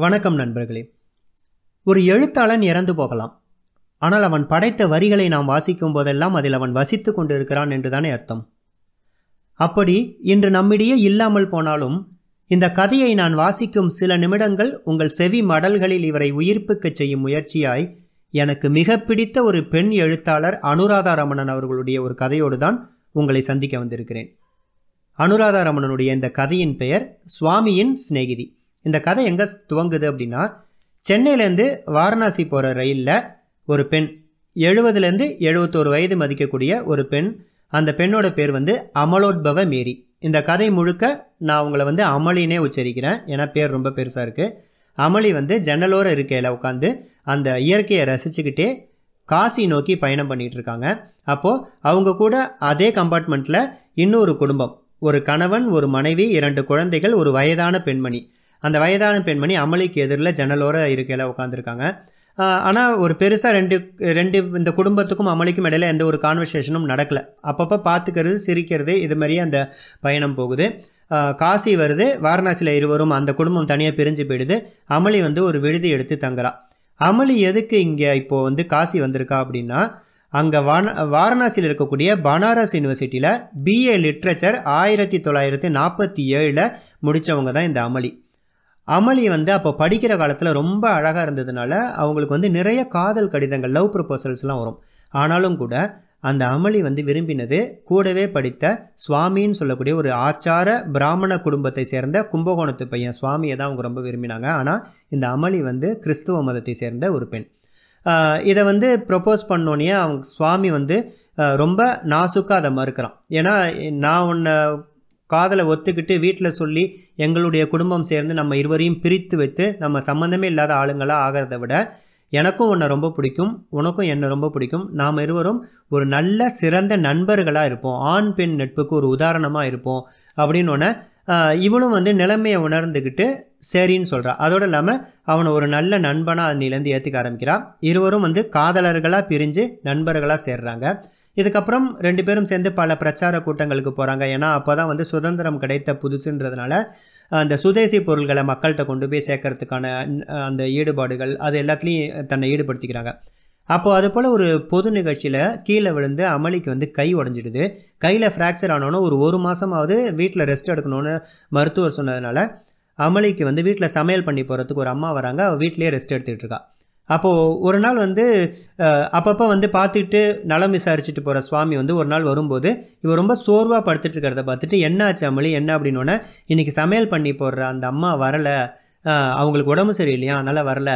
வணக்கம் நண்பர்களே. ஒரு எழுத்தாளன் இறந்து போகலாம். ஆனால் அவன் படைத்த வரிகளை நாம் வாசிக்கும் போதெல்லாம் அதில் அவன் வசித்து கொண்டிருக்கிறான் என்றுதானே அர்த்தம். அப்படி இன்று நம்மிடையே இல்லாமல் போனாலும் இந்த கதையை நான் வாசிக்கும் சில நிமிடங்கள் உங்கள் செவி மடல்களில் இவரை உயிர்ப்பிக்கச் செய்யும் முயற்சியாய் எனக்கு மிக பிடித்த ஒரு பெண் எழுத்தாளர் அனுராதா ரமணன் அவர்களுடைய ஒரு கதையோடு தான் உங்களை சந்திக்க வந்திருக்கிறேன். அனுராதா ரமணனுடைய இந்த கதையின் பெயர் சுவாமியின் சிநேகிதி. இந்த கதை எங்கே துவங்குது அப்படின்னா சென்னையிலேருந்து வாரணாசி போகிற ரயிலில் ஒரு பெண் எழுபதுலேருந்து எழுபத்தோரு வயது மதிக்கக்கூடிய ஒரு பெண் அந்த பெண்ணோட பேர் வந்து அமலோத்பவ மேரி. இந்த கதை முழுக்க நான் உங்களை வந்து அமளினே உச்சரிக்கிறேன் ஏன்னா பேர் ரொம்ப பெருசாக இருக்குது அமளி வந்து ஜன்னலோர இருக்கையில் உட்காந்து அந்த இயற்கையை ரசிச்சுக்கிட்டே காசி நோக்கி பயணம் பண்ணிகிட்டு இருக்காங்க. அப்போது அவங்க கூட அதே கம்பார்ட்மெண்ட்டில் இன்னொரு குடும்பம் ஒரு கணவன் ஒரு மனைவி இரண்டு குழந்தைகள் ஒரு வயதான பெண்மணி. அந்த வயதான பெண்மணி அமளிக்கு எதிரில் ஜன்னலோர இருக்கையில் உட்காந்துருக்காங்க ஆனால் ஒரு பெருசாக ரெண்டு ரெண்டு இந்த குடும்பத்துக்கும் அமளிக்கும் இடையில எந்த ஒரு கான்வர்சேஷனும் நடக்கலை. அப்பப்போ பார்த்துக்கிறது சிரிக்கிறது இது மாதிரியே அந்த பயணம் போகுது. காசி வருது வாரணாசியில் இருவரும் அந்த குடும்பம் தனியாக பிரிஞ்சு போயிடுது. அமளி வந்து ஒரு விடுதி எடுத்து தங்குறா. அமளி எதுக்கு இங்கே இப்போது வந்து காசி வந்திருக்கா அப்படின்னா அங்கே வான வாரணாசியில் இருக்கக்கூடிய பனாரஸ் யூனிவர்சிட்டியில் பிஏ லிட்ரேச்சர் ஆயிரத்தி தொள்ளாயிரத்தி நாற்பத்தி ஏழில் முடித்தவங்க தான் இந்த அமளி. அமளி வந்து அப்போ படிக்கிற காலத்தில் ரொம்ப அழகாக இருந்ததுனால அவங்களுக்கு வந்து நிறைய காதல் கடிதங்கள் லவ் ப்ரப்போசல்ஸ்லாம் வரும். ஆனாலும் கூட அந்த அமளி வந்து விரும்பினது கூடவே படித்த சுவாமின்னு சொல்லக்கூடிய ஒரு ஆச்சார பிராமண குடும்பத்தை சேர்ந்த கும்பகோணத்து பையன். சுவாமியை தான் அவங்க ரொம்ப விரும்பினாங்க. ஆனால் இந்த அமளி வந்து கிறிஸ்துவ மதத்தை சேர்ந்த ஒரு பெண். இதை வந்து ப்ரப்போஸ் பண்ணோன்னே அவங்க சுவாமி வந்து ரொம்ப நாசுக்காக அதை மறுக்கிறான். ஏன்னா நான் உன்னை காதலை ஒத்துக்கிட்டு வீட்டில் சொல்லி எங்களுடைய குடும்பம் சேர்ந்து நம்ம இருவரையும் பிரித்து வைத்து நம்ம சம்மந்தமே இல்லாத ஆளுங்களாக ஆகிறத விட எனக்கும் உன்னை ரொம்ப பிடிக்கும் உனக்கும் என்னை ரொம்ப பிடிக்கும். நாம் இருவரும் ஒரு நல்ல சிறந்த நண்பர்களாக இருப்போம். ஆண் பெண் நட்புக்கு ஒரு உதாரணமாக இருப்போம். அப்படின்னோடனே இவளும் வந்து நிலைமையை உணர்ந்துக்கிட்டு சரின்னு சொல்கிறா அதோடு இல்லாமல் அவனை ஒரு நல்ல நண்பனாக அன்னிலேருந்து ஏற்றுக்க ஆரம்பிக்கிறான். இருவரும் வந்து காதலர்களாக பிரிஞ்சு நண்பர்களாக சேர்றாங்க. இதுக்கப்புறம் ரெண்டு பேரும் சேர்ந்து பல பிரச்சார கூட்டங்களுக்கு போகிறாங்க ஏன்னா அப்போ தான் வந்து சுதந்திரம் கிடைத்த புதுசுன்றதுனால அந்த சுதேசி பொருள்களை மக்கள்கிட்ட கொண்டு போய் சேர்க்கறதுக்கான அந்த ஈடுபாடுகள் அது எல்லாத்துலேயும் தன்னை ஈடுபடுத்திக்கிறாங்க. அப்போது அது போல் ஒரு பொது நிகழ்ச்சியில் கீழே விழுந்து அமளிக்கு வந்து கை உடஞ்சிடுது. கையில் ஃப்ராக்சர் ஆனோன்னு ஒரு ஒரு மாதமாவது வீட்டில் ரெஸ்ட் எடுக்கணும்னு மருத்துவர் சொன்னதுனால அமளிக்கு வந்து வீட்டில் சமையல் பண்ணி போகிறதுக்கு ஒரு அம்மா வராங்க. அவள் வீட்டிலேயே ரெஸ்ட் எடுத்துகிட்டு இருக்கா. அப்போது ஒரு நாள் வந்து அப்பப்போ வந்து பார்த்துட்டு நலம் விசாரிச்சுட்டு போகிற சுவாமி வந்து ஒரு நாள் வரும்போது இவர் ரொம்ப சோர்வாக படுத்துட்டு இருக்கிறத பார்த்துட்டு என்ன ஆச்சு அமளி? என்ன? அப்படின்னோடனே இன்றைக்கி சமையல் பண்ணி போடுற அந்த அம்மா வரலை. அவங்களுக்கு உடம்பு சரியில்லையா? அதனால் வரல.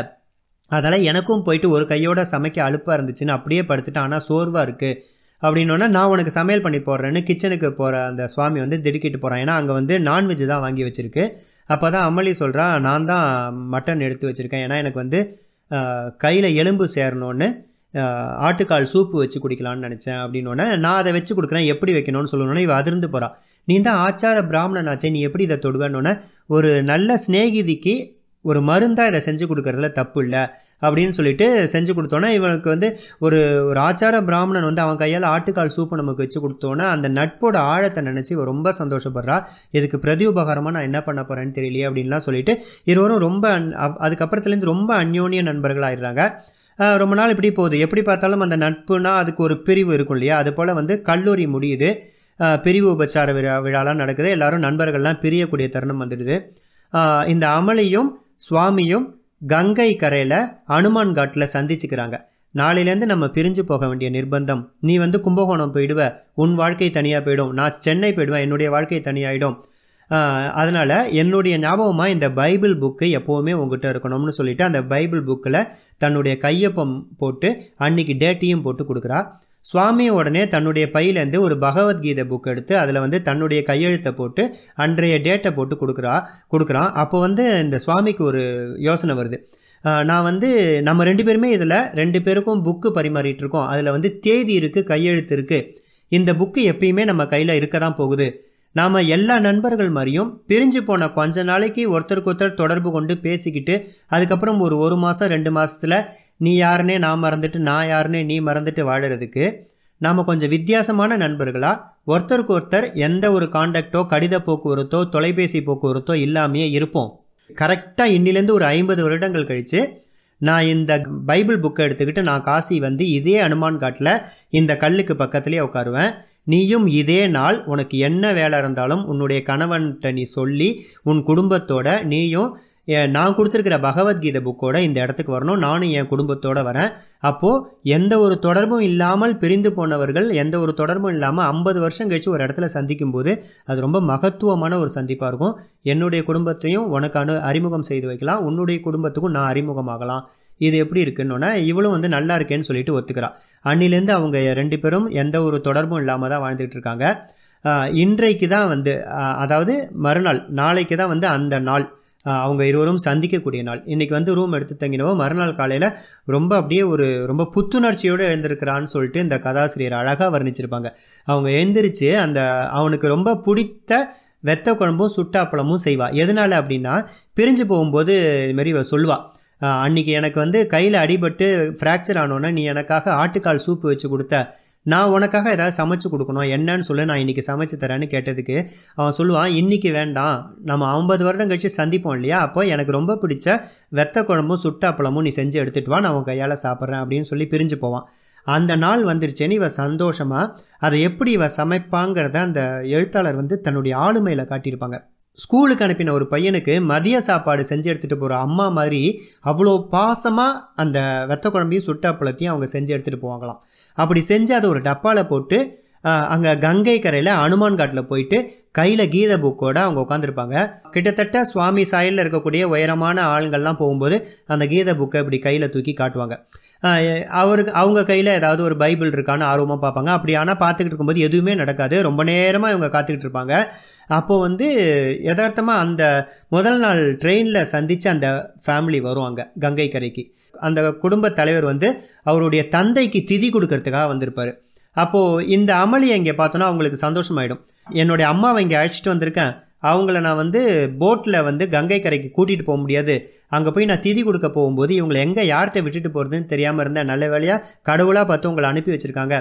அதனால் எனக்கும் போயிட்டு ஒரு கையோட சமைக்க அலுப்பாக இருந்துச்சுன்னு அப்படியே படுத்துட்டேன். ஆனால் சோர்வாக இருக்குது அப்படின்னோடனே நான் உனக்கு சமையல் பண்ணி போடுறேன்னு கிச்சனுக்கு போகிற அந்த சுவாமி வந்து திடுக்கிட்டு போகிறான் ஏன்னா அங்கே வந்து நான்வெஜ் தான் வாங்கி வச்சுருக்கு. அப்போ தான் அம்மளி சொல்கிறா நான் தான் மட்டன் எடுத்து வச்சுருக்கேன். ஏன்னா எனக்கு வந்து கையில் எலும்பு சேரணுன்னு ஆட்டுக்கால் சூப்பு வச்சு குடிக்கலாம்னு நினச்சேன். அப்படின்னோடனே நான் அதை வச்சு கொடுக்குறேன். எப்படி வைக்கணும்னு? சொல்லணுன்னே இவ அதிர்ந்து போகிறா நீ தான் ஆச்சார பிராமணன் ஆச்சே நீ எப்படி இதை தொடுவேன்னொன்னே ஒரு நல்ல சிநேகிதிக்கு ஒரு மருந்தாக இதை செஞ்சு கொடுக்கறதுல தப்பு இல்லை அப்படின்னு சொல்லிட்டு செஞ்சு கொடுத்தோன்னே இவனுக்கு வந்து ஒரு ஒரு ஆச்சார பிராமணன் வந்து அவன் கையால் ஆட்டுக்கால் சூப்பு நமக்கு வச்சு கொடுத்தோன்னே அந்த நட்போட ஆழத்தை நினச்சி இவன் ரொம்ப சந்தோஷப்படுறா. இதுக்கு பிரதி உபகாரமாக நான் என்ன பண்ண போகிறேன்னு தெரியலையே அப்படின்லாம் சொல்லிட்டு இருவரும் ரொம்ப அந் அப்- அதுக்கப்புறத்துலேருந்து ரொம்ப அந்யோன்ய நண்பர்களாகிடுறாங்க ரொம்ப நாள் இப்படி போகுது. எப்படி பார்த்தாலும் அந்த நட்புனா அதுக்கு ஒரு பிரிவு இருக்கும் இல்லையா? அது போல் வந்து கல்லூரி முடியுது. பிரிவு உபச்சார விழா விழாலாம் நடக்குது. எல்லாரும் நண்பர்கள்லாம் பிரியக்கூடிய தருணம் வந்துடுது. இந்த அமளியும் சுவாமியும் கங்கை கரையில் அனுமான் காட்டில் சந்திச்சுக்கிறாங்க. நாளையிலேருந்து நம்ம பிரிஞ்சு போக வேண்டிய நிர்பந்தம். நீ வந்து கும்பகோணம் போயிடுவ. உன் வாழ்க்கை தனியாக போயிடும். நான் சென்னை போயிடுவேன். என்னுடைய வாழ்க்கை தனியாகிடும் அதனால் என்னுடைய ஞாபகமாக இந்த பைபிள் புக்கு எப்போவுமே உங்ககிட்ட இருக்கணும்னு சொல்லிவிட்டு அந்த பைபிள் புக்கில் தன்னுடைய கையொப்பம் போட்டு அன்னைக்கு டேட்டையும் போட்டு கொடுக்குறா. சுவாமி உடனே தன்னுடைய பையிலேருந்து ஒரு பகவத்கீதை புக் எடுத்து அதில் வந்து தன்னுடைய கையெழுத்தை போட்டு அன்றைய டேட்டை போட்டு கொடுக்குறா கொடுக்குறான் அப்போ வந்து இந்த சுவாமிக்கு ஒரு யோசனை வருது. நான் வந்து நம்ம ரெண்டு பேருமே இதில் ரெண்டு பேருக்கும் புக்கு பரிமாறிட்டு இருக்கோம். அதில் வந்து தேதி இருக்குது கையெழுத்து இருக்குது இந்த புக்கு எப்பயுமே நம்ம கையில் இருக்க தான் போகுது. நாம் எல்லா நண்பர்கள் மாதிரியும் பிரிஞ்சு போன கொஞ்ச நாளைக்கு ஒருத்தருக்கு ஒருத்தர் தொடர்பு கொண்டு பேசிக்கிட்டு அதுக்கப்புறம் ஒரு ஒரு மாதம் ரெண்டு மாதத்தில் நீ யாருன்னே நான் மறந்துட்டு நான் யாருன்னே நீ மறந்துட்டு வாழறதுக்கு நாம் கொஞ்சம் வித்தியாசமான நண்பர்களாக ஒருத்தருக்கு ஒருத்தர் எந்த ஒரு காண்டாக்டோ கடித போக்குவரத்தோ தொலைபேசி போக்குவரத்தோ இல்லாமையே இருப்போம். கரெக்டாக இன்னிலேருந்து ஒரு ஐம்பது வருடங்கள் கழித்து நான் இந்த பைபிள் புக்கை எடுத்துக்கிட்டு நான் காசி வந்து இதே அனுமான் காட்டில் இந்த கல்லுக்கு பக்கத்துலேயே உட்காருவேன். நீயும் இதே நாள் உனக்கு என்ன வேலை இருந்தாலும் உன்னுடைய கணவன்கிட்ட நீ சொல்லி உன் குடும்பத்தோட நீயும் நான் கொடுத்துருக்கிற பகவத்கீதை புக்கோட இந்த இடத்துக்கு வரணும். நானும் என் குடும்பத்தோடு வரேன். அப்போது எந்த ஒரு தொடர்பும் இல்லாமல் பிரிந்து போனவர்கள் எந்த ஒரு தொடர்பும் இல்லாமல் ஐம்பது வருஷம் கழிச்சு ஒரு இடத்துல சந்திக்கும் போது அது ரொம்ப மகத்துவமான ஒரு சந்திப்பாக இருக்கும். என்னுடைய குடும்பத்தையும் உனக்கு அனு அறிமுகம் செய்து வைக்கலாம். உன்னுடைய குடும்பத்துக்கும் நான் அறிமுகமாகலாம். இது எப்படி இருக்குன்னொன்னே இவளும் வந்து நல்லா இருக்கேன்னு சொல்லிட்டு ஒத்துக்கிறா. அன்னிலேருந்து அவங்க ரெண்டு பேரும் எந்த ஒரு தொடர்பும் இல்லாமல் தான் வாழ்ந்துட்டு இருக்காங்க. இன்றைக்கு தான் வந்து அதாவது மறுநாள் நாளைக்கு தான் வந்து அந்த நாள். அவங்க இருவரும் சந்திக்கக்கூடிய நாள். இன்றைக்கி வந்து ரூம் எடுத்து தங்கினவோ மறுநாள் காலையில் ரொம்ப அப்படியே ஒரு ரொம்ப புத்துணர்ச்சியோடு எழுந்திருக்கிறான்னு சொல்லிட்டு இந்த கதாசிரியர் அழகாக வர்ணிச்சிருப்பாங்க. அவங்க எழுந்திரிச்சு அந்த அவனுக்கு ரொம்ப பிடித்த வெத்த குழம்பும் சுட்டாப்பழமும் செய்வா. எதனால அப்படின்னா பிரிஞ்சு போகும்போது இதுமாரி இவ சொல்லுவா. அன்னைக்கு எனக்கு வந்து கையில் அடிபட்டு ஃப்ராக்சர் ஆனோன்னே நீ எனக்காக ஆட்டுக்கால் சூப்பு வச்சு கொடுத்த நான் உனக்காக ஏதாவது சமைச்சு கொடுக்கணும் என்னன்னு சொல்லி நான் இன்றைக்கி சமைச்சு தரேன்னு கேட்டதுக்கு அவன் சொல்லுவான் இன்றைக்கி வேண்டாம். நம்ம ஐம்பது வருடம் கழிச்சு சந்திப்போம் இல்லையா? அப்போ எனக்கு ரொம்ப பிடிச்ச வெத்த குழம்பும் சுட்டாப்பழமும் நீ செஞ்சு எடுத்துகிட்டு வா நான் உன் கையால் சாப்பிட்றேன் அப்படின்னு சொல்லி பிரிஞ்சு போவான். அந்த நாள் வந்துருச்சேன்னு இவ சந்தோஷமாக அதை எப்படி இவ சமைப்பாங்கிறத அந்த எழுத்தாளர் வந்து தன்னுடைய ஆளுமையில் காட்டியிருப்பாங்க. ஸ்கூலுக்கு அனுப்பின ஒரு பையனுக்கு மதிய சாப்பாடு செஞ்சு எடுத்துகிட்டு போகிற அம்மா மாதிரி அவ்வளோ பாசமாக அந்த வெத்த குழம்பையும் சுட்டாப்பழத்தையும் அவங்க செஞ்சு எடுத்துகிட்டு போவாங்களாம். அப்படி செஞ்சு அதை ஒரு டப்பாவில் போட்டு அங்கே கங்கை கரையில் அனுமான் காட்டில் போயிட்டு கையில் கீத புக்கோட அவங்க உட்காந்துருப்பாங்க கிட்டத்தட்ட சுவாமி சாயலில் இருக்கக்கூடிய உயரமான ஆளுங்கள்லாம் போகும்போது அந்த கீத புக்கை இப்படி கையில் தூக்கி காட்டுவாங்க. அவருக்கு அவங்க கையில் ஏதாவது ஒரு பைபிள் இருக்கான்னு ஆர்வமாக பார்ப்பாங்க. அப்படி ஆனால் பார்த்துக்கிட்டு இருக்கும்போது எதுவுமே நடக்காது. ரொம்ப நேரமாக இவங்க காத்துக்கிட்டு இருப்பாங்க. அப்போது வந்து யதார்த்தமாக அந்த முதல் நாள் ட்ரெயினில் சந்தித்து அந்த ஃபேமிலி வரும் அங்கே கங்கை கரைக்கு. அந்த குடும்பத் தலைவர் வந்து அவருடைய தந்தைக்கு திதி கொடுக்கறதுக்காக வந்திருப்பார். அப்போது இந்த அமளியை இங்கே பார்த்தோன்னா அவங்களுக்கு சந்தோஷமாயிடும். என்னுடைய அம்மாவை இங்கே அழைச்சிட்டு வந்திருக்கேன். அவங்கள நான் வந்து போட்டில் வந்து கங்கை கரைக்கு கூட்டிகிட்டு போக முடியாது. அங்கே போய் நான் திதி கொடுக்க போகும்போது இவங்களை எங்கே யார்கிட்ட விட்டுட்டு போகிறதுன்னு தெரியாமல் இருந்தேன் நல்ல வேலையாக கடவுளாக பார்த்து உங்களை அனுப்பி வச்சுருக்காங்க.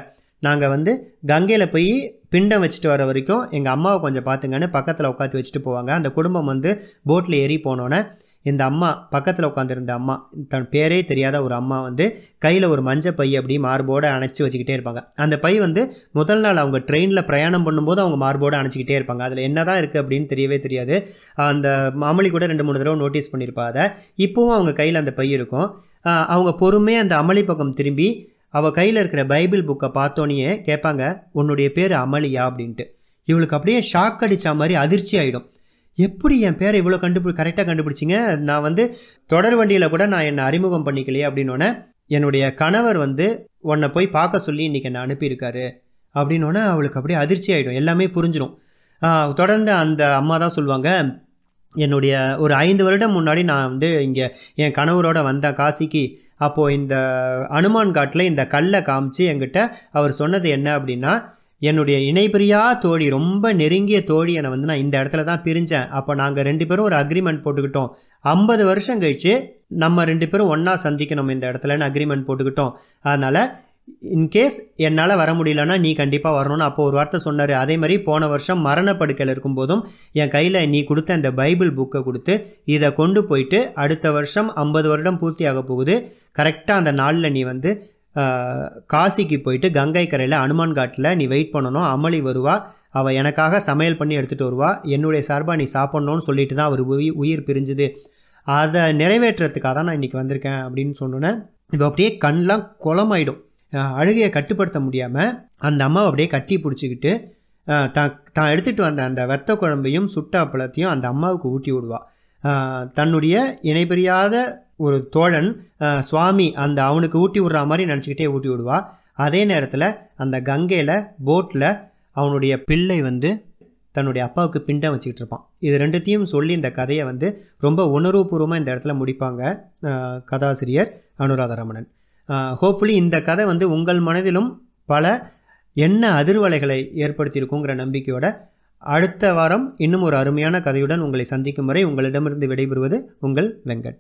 நாங்கள் வந்து கங்கையில் போய் பிண்டம் வச்சுட்டு வர வரைக்கும் எங்கள் அம்மாவை கொஞ்சம் பார்த்துங்கன்னு பக்கத்தில் உட்காந்து வச்சுட்டு போவாங்க. அந்த குடும்பம் வந்து போட்டில் ஏறி போனோன்னே இந்த அம்மா பக்கத்தில் உட்காந்துருந்த அம்மா தன் பேரே தெரியாத ஒரு அம்மா வந்து கையில் ஒரு மஞ்சள் பை அப்படி மார்போடு அணைச்சி வச்சுக்கிட்டே இருப்பாங்க. அந்த பை வந்து முதல் நாள் அவங்க ட்ரெயினில் பிரயாணம் பண்ணும்போது அவங்க மார்போடு அணைச்சிக்கிட்டே இருப்பாங்க. அதில் என்ன தான் இருக்குது அப்படின்னு தெரியவே தெரியாது. அந்த மாமலி கூட ரெண்டு மூணு தடவை நோட்டீஸ் பண்ணியிருப்பா அதை. இப்போவும் அவங்க கையில் அந்த பை இருக்கும். அவங்க பொறுமையாக அந்த அமளி பக்கம் திரும்பி அவள் கையில் இருக்கிற பைபிள் புக்கை பார்த்தோன்னே கேட்பாங்க உன்னுடைய பேர் அமளியா? அப்படின்ட்டு. இவளுக்கு அப்படியே ஷாக் அடித்த மாதிரி அதிர்ச்சி ஆகிடும் எப்படி என் பேரை இவ்வளோ கண்டுபிடி கரெக்டாக கண்டுபிடிச்சிங்க? நான் வந்து தொடர் வண்டியில் கூட நான் என்னை அறிமுகம் பண்ணிக்கலையே அப்படின்னோடனே என்னுடைய கணவர் வந்து உன்னை போய் பார்க்க சொல்லி இன்றைக்கி என்னை அனுப்பியிருக்காரு. அப்படின்னோடனே அவளுக்கு அப்படியே அதிர்ச்சி ஆகிடும் எல்லாமே புரிஞ்சிடும் தொடர்ந்து அந்த அம்மா தான் சொல்லுவாங்க என்னுடைய ஒரு ஐந்து வருடம் முன்னாடி நான் வந்து இங்கே என் கணவரோட வந்தேன் காசிக்கு அப்போது இந்த அனுமான் காட்டில் இந்த கல்லை காமிச்சு என்கிட்ட அவர் சொன்னது என்ன அப்படின்னா என்னுடைய இணைபிரியா தோழி ரொம்ப நெருங்கிய தோழி என்னை வந்து நான் இந்த இடத்துல தான் பிரிஞ்சேன். அப்போ நாங்கள் ரெண்டு பேரும் ஒரு அக்ரிமெண்ட் போட்டுக்கிட்டோம். ஐம்பது வருஷம் கழிச்சு நம்ம ரெண்டு பேரும் ஒன்றா சந்திக்கணும் இந்த இடத்துலன்னு அக்ரிமெண்ட் போட்டுக்கிட்டோம். அதனால் இன்கேஸ் என்னால் வர முடியலன்னா நீ கண்டிப்பாக வரணும்னு அப்போ ஒரு வார்த்தை சொன்னார். அதே மாதிரி போன வருஷம் மரணப்படுக்கையில் இருக்கும்போதும் என் கையில் நீ கொடுத்த அந்த பைபிள் புக்கை கொடுத்து இதை கொண்டு போயிட்டு அடுத்த வருஷம் ஐம்பது வருடம் பூர்த்தியாக போகுது. கரெக்டாக அந்த நாளில் நீ வந்து காசிக்கு போயிட்டு கங்கை கரையில் அனுமான் காட்டில் நீ வெயிட் பண்ணணும் அமளி வருவா அவள் எனக்காக சமையல் பண்ணி எடுத்துகிட்டு வருவா என்னுடைய சார்பாக நீ சாப்பிட்ணுன்னு சொல்லிட்டு தான் அவர் உயிர் உயிர் பிரிஞ்சுது. அதை நிறைவேற்றுறதுக்காக தான் நான் இன்றைக்கி வந்திருக்கேன் அப்படின்னு சொன்னோன்னே இப்போ அப்படியே கண்ணெலாம் குளமாயிடும். அழுகையை கட்டுப்படுத்த முடியாமல் அந்த அம்மாவை அப்படியே கட்டி பிடிச்சிக்கிட்டு தான் தான் எடுத்துகிட்டு வந்த அந்த வெத்த குழம்பையும் சுட்டா பழத்தையும் அந்த அம்மாவுக்கு ஊட்டி விடுவாள் தன்னுடைய இணைபிரியாத ஒரு தோழன் சுவாமி அந்த அவனுக்கு ஊட்டி விடுற மாதிரி நினச்சிக்கிட்டே ஊட்டி விடுவா. அதே நேரத்தில் அந்த கங்கையில் போட்டில் அவனுடைய பிள்ளை வந்து தன்னுடைய அப்பாவுக்கு பிண்டம் வச்சுக்கிட்டு இருப்பான். இது ரெண்டுத்தையும் சொல்லி இந்த கதையை வந்து ரொம்ப உணர்வுபூர்வமாக இந்த இடத்துல முடிப்பாங்க கதாசிரியர் அனுராத ரமணன் ஹோப்ஃபுல்லி இந்த கதை வந்து உங்கள் மனதிலும் பல என்ன அதிர்வலைகளை ஏற்படுத்தியிருக்குங்கிற நம்பிக்கையோட அடுத்த வாரம் இன்னும் ஒரு அருமையான கதையுடன் உங்களை சந்திக்கும் வரை உங்களிடமிருந்து விடைபெறுவது உங்கள் வெங்கட்.